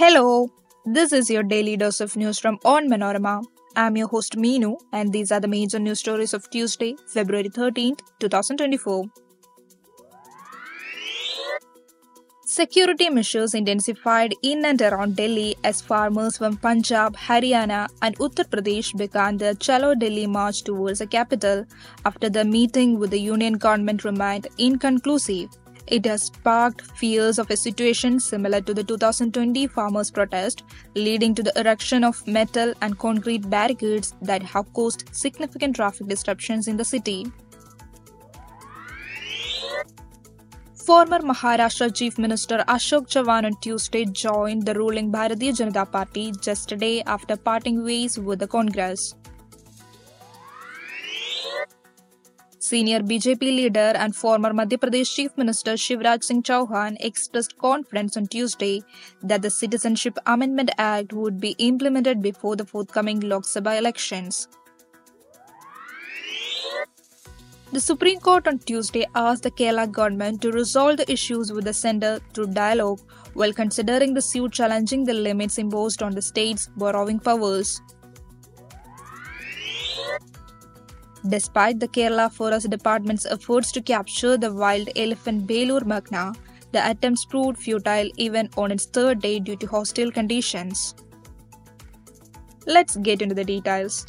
Hello, this is your daily dose of news from Onmanorama. I'm your host Meenu, and these are the major news stories of Tuesday, February 13th, 2024. Security measures intensified in and around Delhi as farmers from Punjab, Haryana, and Uttar Pradesh began their Chalo Delhi march towards the capital after the meeting with the union government remained inconclusive. It has sparked fears of a situation similar to the 2020 farmers' protest, leading to the erection of metal and concrete barricades that have caused significant traffic disruptions in the city. Former Maharashtra Chief Minister Ashok Chavan on Tuesday joined the ruling Bharatiya Janata Party just a day after parting ways with the Congress. Senior BJP leader and former Madhya Pradesh Chief Minister Shivraj Singh Chauhan expressed confidence on Tuesday that the Citizenship Amendment Act would be implemented before the forthcoming Lok Sabha elections. The Supreme Court on Tuesday asked the Kerala government to resolve the issues with the centre through dialogue while considering the suit challenging the limits imposed on the state's borrowing powers. Despite the Kerala Forest Department's efforts to capture the wild elephant Belur Makhna, the attempts proved futile even on its third day due to hostile conditions. Let's get into the details.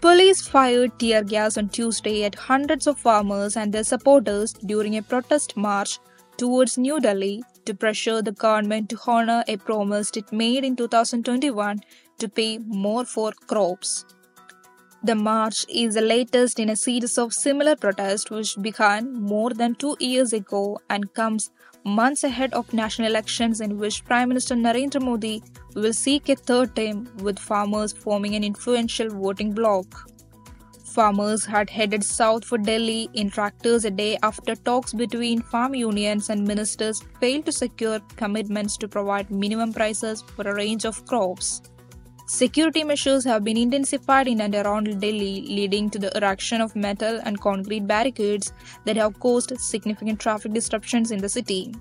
Police fired tear gas on Tuesday at hundreds of farmers and their supporters during a protest march towards New Delhi to pressure the government to honor a promise it made in 2021 to pay more for crops. The march is the latest in a series of similar protests which began more than two years ago and comes months ahead of national elections in which Prime Minister Narendra Modi will seek a third term with farmers forming an influential voting bloc. Farmers had headed south for Delhi in tractors a day after talks between farm unions and ministers failed to secure commitments to provide minimum prices for a range of crops. Security measures have been intensified in and around Delhi, leading to the erection of metal and concrete barricades that have caused significant traffic disruptions in the city.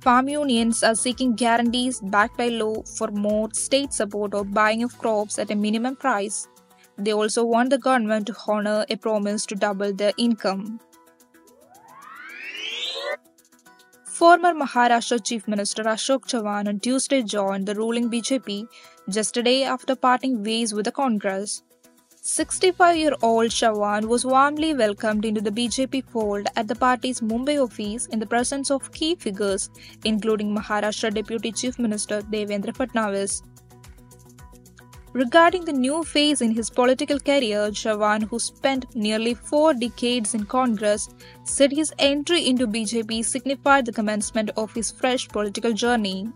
Farm unions are seeking guarantees backed by law for more state support or buying of crops at a minimum price. They also want the government to honor a promise to double their income. Former Maharashtra Chief Minister Ashok Chavan on Tuesday joined the ruling BJP just a day after parting ways with the Congress. 65 year old Chavan was warmly welcomed into the BJP fold at the party's Mumbai office in the presence of key figures, including Maharashtra Deputy Chief Minister Devendra Fadnavis. Regarding the new phase in his political career, Chavan, who spent nearly four decades in Congress, said his entry into BJP signified the commencement of his fresh political journey.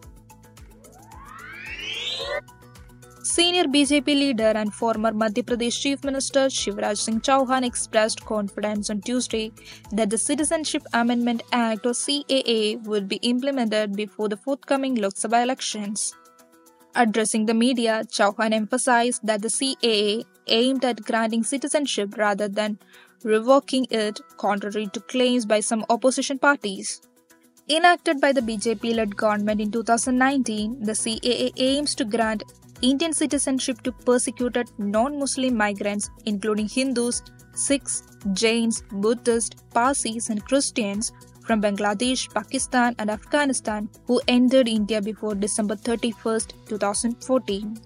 Senior BJP leader and former Madhya Pradesh Chief Minister Shivraj Singh Chauhan expressed confidence on Tuesday that the Citizenship Amendment Act or CAA would be implemented before the forthcoming Lok Sabha elections. Addressing the media, Chauhan emphasized that the CAA aimed at granting citizenship rather than revoking it, contrary to claims by some opposition parties. Enacted by the BJP led government in 2019, the CAA aims to grant Indian citizenship to persecuted non Muslim migrants, including Hindus, Sikhs, Jains, Buddhists, Parsis, and Christians from Bangladesh, Pakistan, and Afghanistan who entered India before December 31, 2014.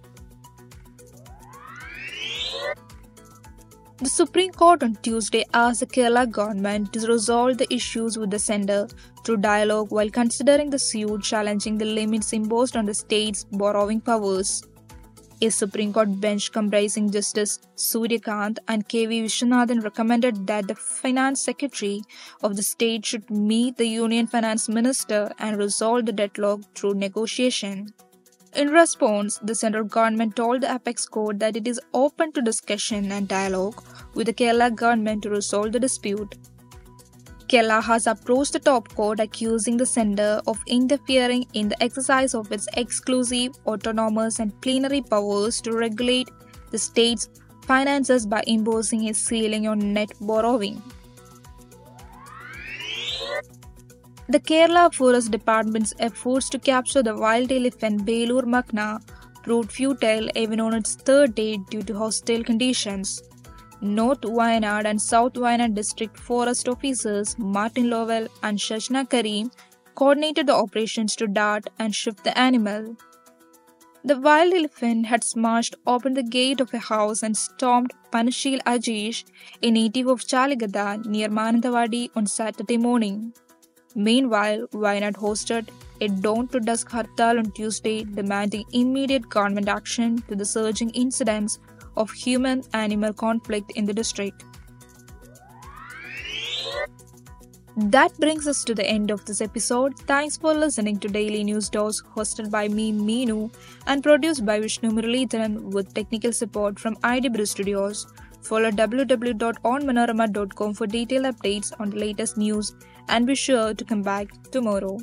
The Supreme Court on Tuesday asked the Kerala government to resolve the issues with the centre through dialogue while considering the suit challenging the limits imposed on the state's borrowing powers. A Supreme Court bench comprising Justice Surya Kant and K.V. Viswanathan recommended that the Finance Secretary of the state should meet the Union Finance Minister and resolve the deadlock through negotiation. In response, the central government told the Apex Court that it is open to discussion and dialogue with the Kerala government to resolve the dispute. Kerala has approached the top court accusing the centre of interfering in the exercise of its exclusive, autonomous, and plenary powers to regulate the state's finances by imposing a ceiling on net borrowing. The Kerala Forest Department's efforts to capture the wild elephant Belur Makhna proved futile even on its third day due to hostile conditions. North Wayanad and South Wayanad district forest officers Martin Lowell and Shajna Karim coordinated the operations to dart and shift the animal. The wild elephant had smashed open the gate of a house and stormed Panachiyil Ajeesh, a native of Chaligada near Mananthavady on Saturday morning. Meanwhile, Wayanad hosted a dawn to dusk hartal on Tuesday demanding immediate government action to the surging incidents of human animal conflict in the district. That brings us to the end of this episode. Thanks for listening to Daily News Dose, hosted by me, Meenu, and produced by Vishnu Muralidharan with technical support from IDBRU Studios. Follow www.onmanorama.com for detailed updates on the latest news and be sure to come back tomorrow.